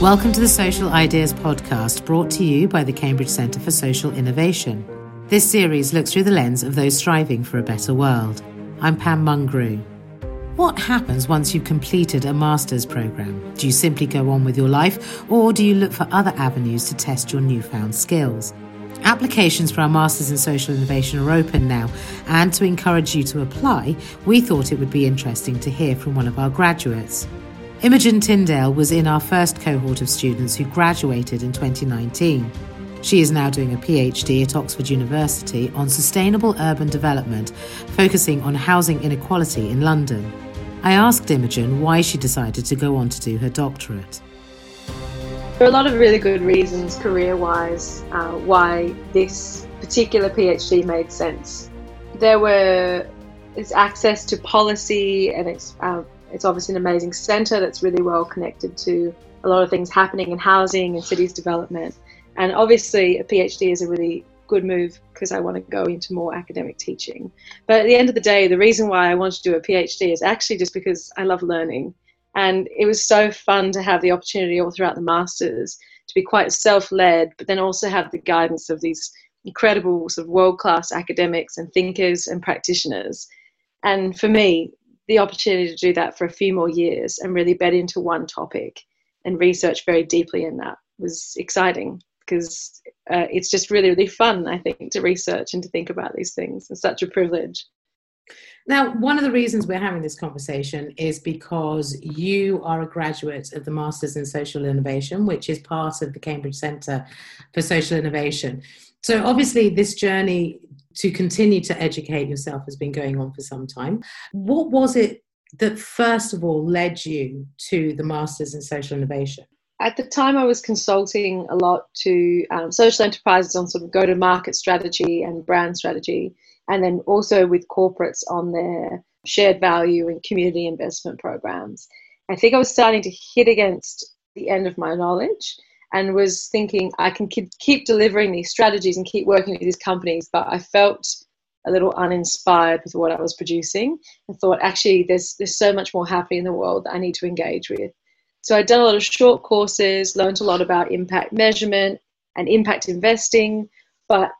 Welcome to the Social Ideas Podcast, brought to you by the Cambridge Centre for Social Innovation. This series looks through the lens of those striving for a better world. I'm Pam Mungrew. What happens once you've completed a master's programme? Do you simply go on with your life, or do you look for other avenues to test your newfound skills? Applications for our Masters in Social Innovation are open now, and to encourage you to apply, we thought it would be interesting to hear from one of our graduates. Imogen Tyndale was in our first cohort of students who graduated in 2019. She is now doing a PhD at Oxford University on sustainable urban development, focusing on housing inequality in London. I asked Imogen why she decided to go on to do her doctorate. There are a lot of really good reasons, career wise, uh, why this particular PhD made sense. There were it's access to policy and it's uh, it's obviously an amazing centre that's really well connected to a lot of things happening in housing and cities development. And obviously, a PhD is a really good move because I want to go into more academic teaching. But at the end of the day, the reason why I want to do a PhD is actually just because I love learning. And it was so fun to have the opportunity all throughout the masters to be quite self led, but then also have the guidance of these incredible sort of world class academics and thinkers and practitioners. And for me, the opportunity to do that for a few more years and really bed into one topic and research very deeply in that was exciting because uh, it's just really really fun i think to research and to think about these things it's such a privilege now, one of the reasons we're having this conversation is because you are a graduate of the Masters in Social Innovation, which is part of the Cambridge Centre for Social Innovation. So, obviously, this journey to continue to educate yourself has been going on for some time. What was it that first of all led you to the Masters in Social Innovation? At the time, I was consulting a lot to um, social enterprises on sort of go to market strategy and brand strategy, and then also with corporates on their shared value and community investment programs. I think I was starting to hit against the end of my knowledge and was thinking I can keep, delivering these strategies and keep working with these companies, but I felt a little uninspired with what I was producing and thought actually there's there's so much more happening in the world that I need to engage with. So I'd done a lot of short courses, learned a lot about impact measurement and impact investing, but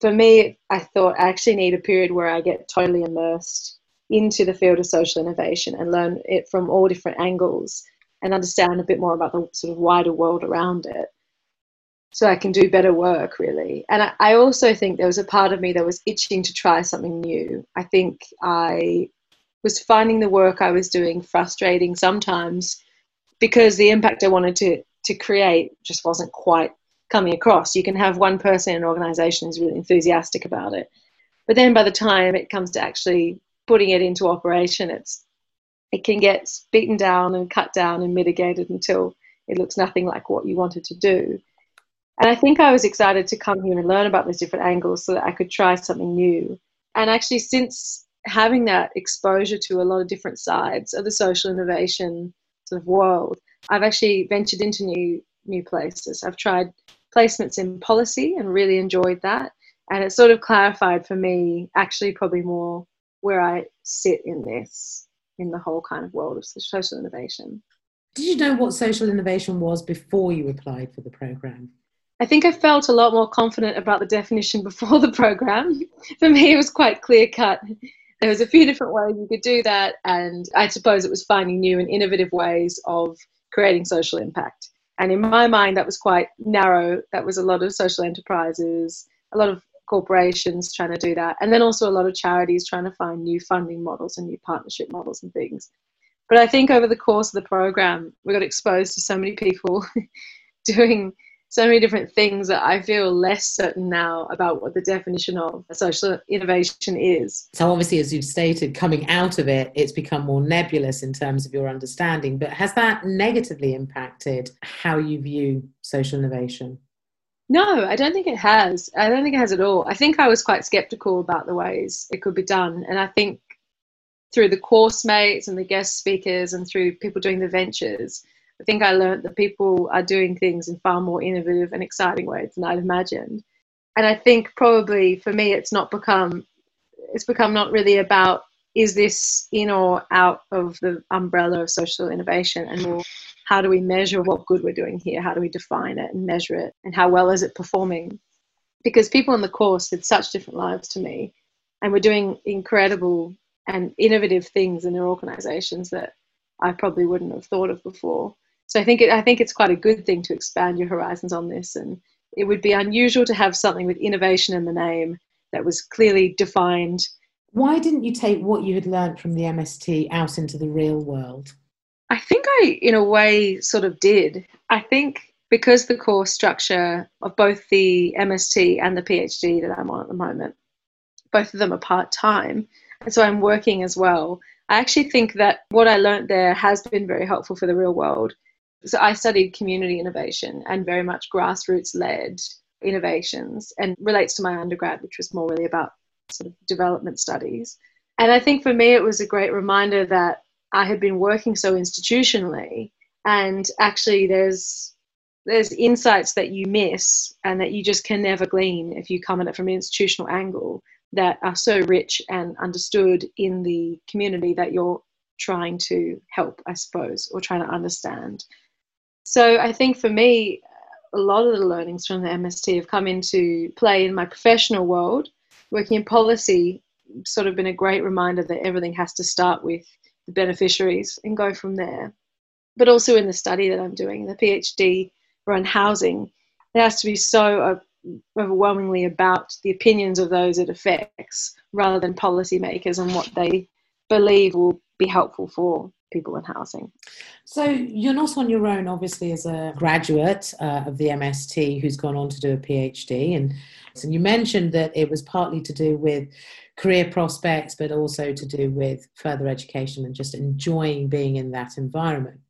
for me, I thought I actually need a period where I get totally immersed into the field of social innovation and learn it from all different angles and understand a bit more about the sort of wider world around it so I can do better work, really. And I, I, also think there was a part of me that was itching to try something new. I think I was finding the work I was doing frustrating sometimes because the impact I wanted to, to create just wasn't quite coming across. You can have one person in an organization who's really enthusiastic about it. But then by the time it comes to actually putting it into operation, it's it can get beaten down and cut down and mitigated until it looks nothing like what you wanted to do. And I think I was excited to come here and learn about those different angles so that I could try something new. And actually, since having that exposure to a lot of different sides of the social innovation sort of world, I've actually ventured into new new places. I've tried placements in policy and really enjoyed that. And it sort of clarified for me actually probably more where I sit in this in the whole kind of world of social innovation. Did you know what social innovation was before you applied for the program? I think I felt a lot more confident about the definition before the program. For me, it was quite clear cut. There was a few different ways you could do that, and I suppose it was finding new and innovative ways of creating social impact. And in my mind, that was quite narrow. That was a lot of social enterprises, a lot of corporations trying to do that, and then also a lot of charities trying to find new funding models and new partnership models and things. But I think over the course of the program, we got exposed to so many people doing so many different things that I feel less certain now about what the definition of social innovation is. So, obviously, as you've stated, coming out of it, it's become more nebulous in terms of your understanding. But has that negatively impacted how you view social innovation? No, I don't think it has. I don't think it has at all. I think I was quite skeptical about the ways it could be done. And I think through the course mates and the guest speakers and through people doing the ventures, I think I learned that people are doing things in far more innovative and exciting ways than I'd imagined. And I think probably for me, it's not become, it's become not really about is this in or out of the umbrella of social innovation and more how do we measure what good we're doing here how do we define it and measure it and how well is it performing because people in the course had such different lives to me and were doing incredible and innovative things in their organizations that I probably wouldn't have thought of before. So I think it, I think it's quite a good thing to expand your horizons on this, and it would be unusual to have something with innovation in the name that was clearly defined. Why didn't you take what you had learned from the MST out into the real world? I think I, in a way, sort of did. I think because the course structure of both the MST and the PhD that I'm on at the moment, both of them are part time, and so I'm working as well. I actually think that what I learned there has been very helpful for the real world. So I studied community innovation and very much grassroots led innovations and relates to my undergrad, which was more really about sort of development studies. And I think for me, it was a great reminder that I had been working so institutionally, and actually, there's there's insights that you miss and that you just can never glean if you come at it from an institutional angle that are so rich and understood in the community that you're trying to help, I suppose, or trying to understand. So I think for me, a lot of the learnings from the MST have come into play in my professional world. Working in policy, sort of been a great reminder that everything has to start with the beneficiaries and go from there. But also in the study that I'm doing, the PhD around housing, it has to be so overwhelmingly about the opinions of those it affects rather than policymakers and what they believe will be helpful for people in housing. So you're not on your own, obviously, as a graduate uh, of the MST who's gone on to do a PhD. And, and you mentioned that it was partly to do with career prospects, but also to do with further education and just enjoying being in that environment.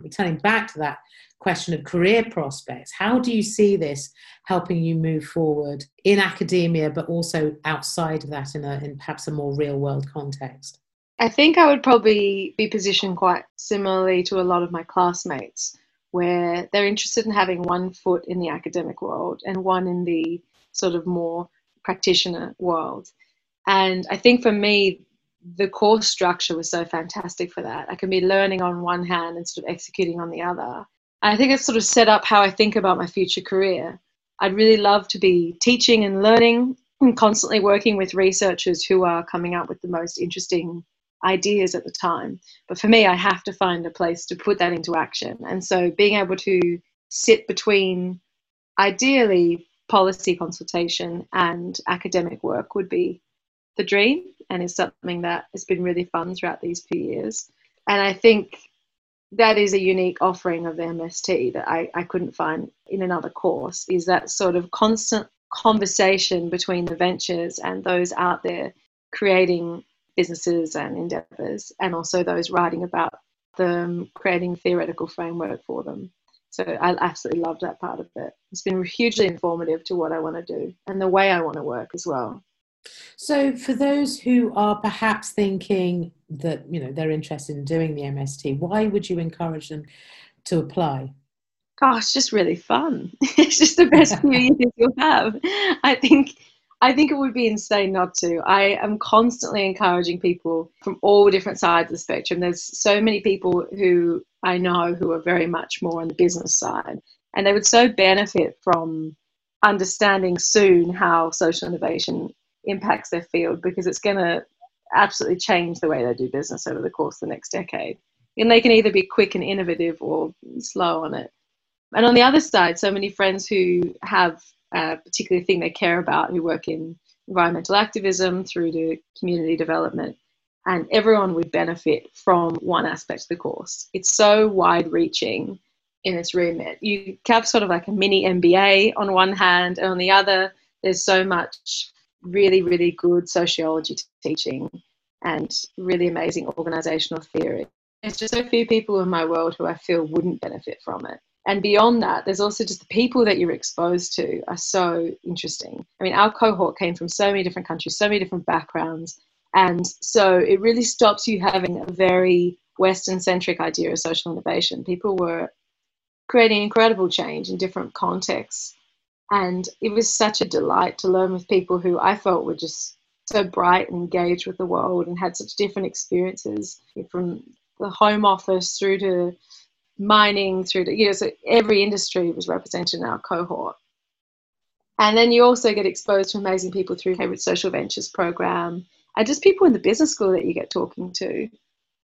Returning back to that question of career prospects, how do you see this helping you move forward in academia, but also outside of that in, a, in perhaps a more real world context? I think I would probably be positioned quite similarly to a lot of my classmates, where they're interested in having one foot in the academic world and one in the sort of more practitioner world. And I think for me, the course structure was so fantastic for that. I can be learning on one hand and sort of executing on the other. And I think it's sort of set up how I think about my future career. I'd really love to be teaching and learning and constantly working with researchers who are coming up with the most interesting ideas at the time. But for me, I have to find a place to put that into action. And so being able to sit between ideally policy consultation and academic work would be the dream and is something that has been really fun throughout these few years. And I think that is a unique offering of the MST that I, I couldn't find in another course is that sort of constant conversation between the ventures and those out there creating businesses and endeavors, and also those writing about them, creating theoretical framework for them. So I absolutely love that part of it. It's been hugely informative to what I want to do and the way I want to work as well. So, for those who are perhaps thinking that you know they're interested in doing the MST, why would you encourage them to apply? Gosh, it's just really fun. it's just the best few years you'll have. I think I think it would be insane not to. I am constantly encouraging people from all different sides of the spectrum. There's so many people who I know who are very much more on the business side, and they would so benefit from understanding soon how social innovation impacts their field because it's going to absolutely change the way they do business over the course of the next decade. And they can either be quick and innovative or slow on it. And on the other side, so many friends who have uh, a particular thing they care about, who work in environmental activism through to community development, and everyone would benefit from one aspect of the course. It's so wide reaching in its remit. You have sort of like a mini MBA on one hand, and on the other, there's so much really, really good sociology teaching and really amazing organizational theory. There's just so few people in my world who I feel wouldn't benefit from it. And beyond that, there's also just the people that you're exposed to are so interesting. I mean, our cohort came from so many different countries, so many different backgrounds. And so it really stops you having a very Western centric idea of social innovation. People were creating incredible change in different contexts and it was such a delight to learn with people who I felt were just so bright and engaged with the world and had such different experiences from the home office through to mining through to you know so every industry was represented in our cohort. And then you also get exposed to amazing people through Cambridge Social Ventures program and just people in the business school that you get talking to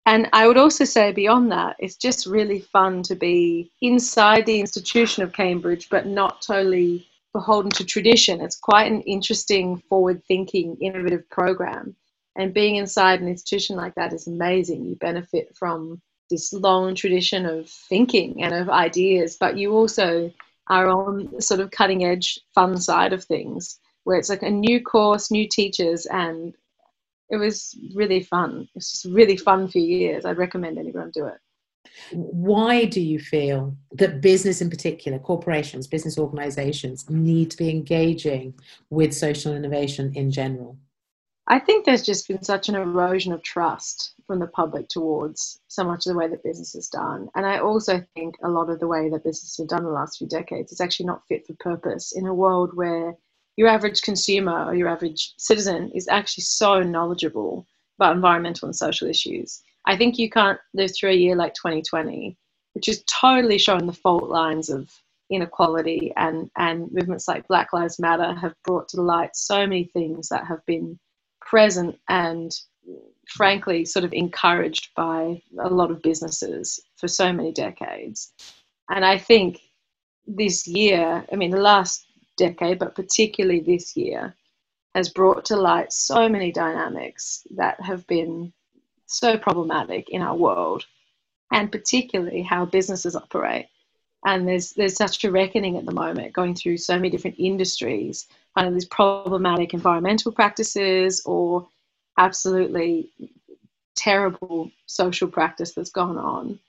and I would also say beyond that, it's just really fun to be inside the institution of Cambridge, but not totally beholden to tradition. It's quite an interesting, forward thinking, innovative program. And being inside an institution like that is amazing. You benefit from this long tradition of thinking and of ideas, but you also are on the sort of cutting edge fun side of things where it's like a new course, new teachers, and it was really fun. It's just really fun few years. I'd recommend anyone do it. Why do you feel that business in particular, corporations, business organizations need to be engaging with social innovation in general? I think there's just been such an erosion of trust from the public towards so much of the way that business is done. And I also think a lot of the way that business has done in the last few decades is actually not fit for purpose in a world where your average consumer or your average citizen is actually so knowledgeable about environmental and social issues. I think you can't live through a year like 2020, which is totally showing the fault lines of inequality and, and movements like Black Lives Matter have brought to light so many things that have been present and frankly sort of encouraged by a lot of businesses for so many decades. And I think this year, I mean, the last decade, but particularly this year, has brought to light so many dynamics that have been so problematic in our world, and particularly how businesses operate. And there's there's such a reckoning at the moment, going through so many different industries, finding these problematic environmental practices or absolutely terrible social practice that's gone on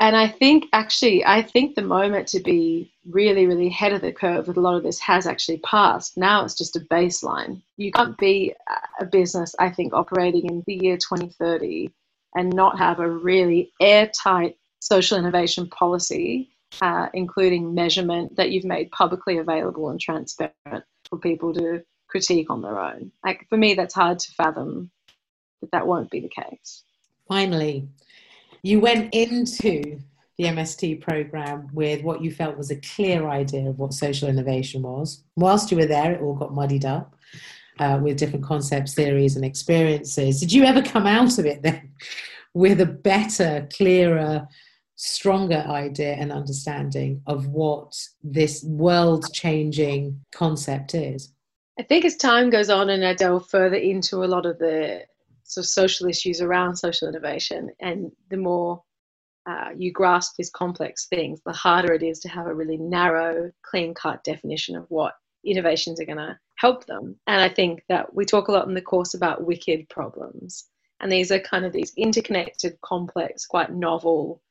and I think actually, I think the moment to be really, really ahead of the curve with a lot of this has actually passed. Now it's just a baseline. You can't be a business, I think, operating in the year 2030 and not have a really airtight social innovation policy, uh, including measurement that you've made publicly available and transparent for people to critique on their own. Like for me, that's hard to fathom that that won't be the case. Finally, you went into the MST program with what you felt was a clear idea of what social innovation was. Whilst you were there, it all got muddied up uh, with different concepts, theories, and experiences. Did you ever come out of it then with a better, clearer, stronger idea and understanding of what this world changing concept is? I think as time goes on and I delve further into a lot of the sort of social issues around social innovation. And the more uh, you grasp these complex things, the harder it is to have a really narrow, clean cut definition of what innovations are going to help them. And I think that we talk a lot in the course about wicked problems. And these are kind of these interconnected, complex, quite novel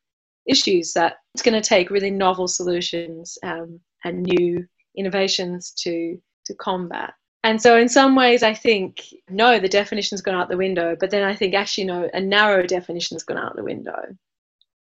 issues that it's going to take really novel solutions um, and new innovations to to combat. And so, in some ways, I think no, the definition's gone out the window. But then I think actually, no, a narrow definition's gone out the window.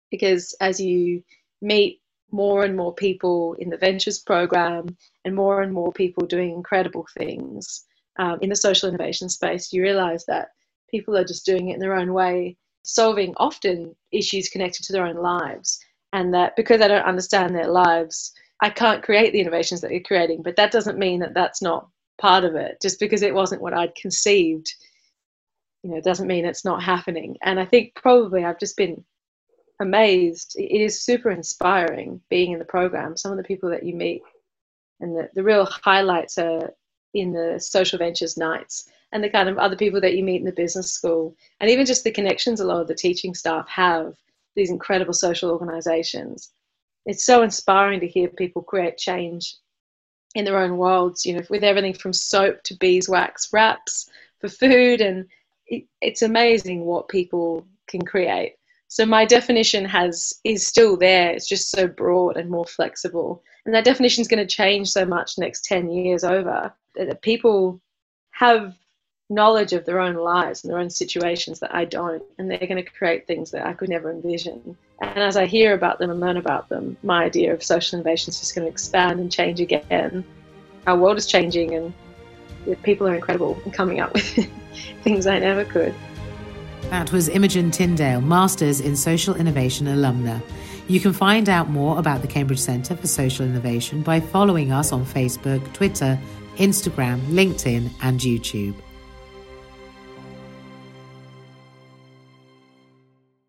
Because as you meet more and more people in the ventures program and more and more people doing incredible things um, in the social innovation space, you realize that people are just doing it in their own way, solving often issues connected to their own lives. And that because I don't understand their lives, I can't create the innovations that they're creating. But that doesn't mean that that's not part of it. Just because it wasn't what I'd conceived, you know, doesn't mean it's not happening. And I think probably I've just been amazed. It is super inspiring being in the program. Some of the people that you meet, and the, the real highlights are in the social ventures nights and the kind of other people that you meet in the business school, and even just the connections a lot of the teaching staff have these incredible social organizations. It's so inspiring to hear people create change in their own worlds, you know, with everything from soap to beeswax wraps for food. And it, it's amazing what people can create. So my definition has is still there. It's just so broad and more flexible. And that definition is going to change so much next 10 years over that people have knowledge of their own lives and their own situations that I don't, and they're going to create things that I could never envision. And as I hear about them and learn about them, my idea of social innovation is just going to expand and change again. Our world is changing, and people are incredible and in coming up with things I never could. That was Imogen Tyndale, Masters in Social Innovation alumna. You can find out more about the Cambridge Centre for Social Innovation by following us on Facebook, Twitter, Instagram, LinkedIn, and YouTube.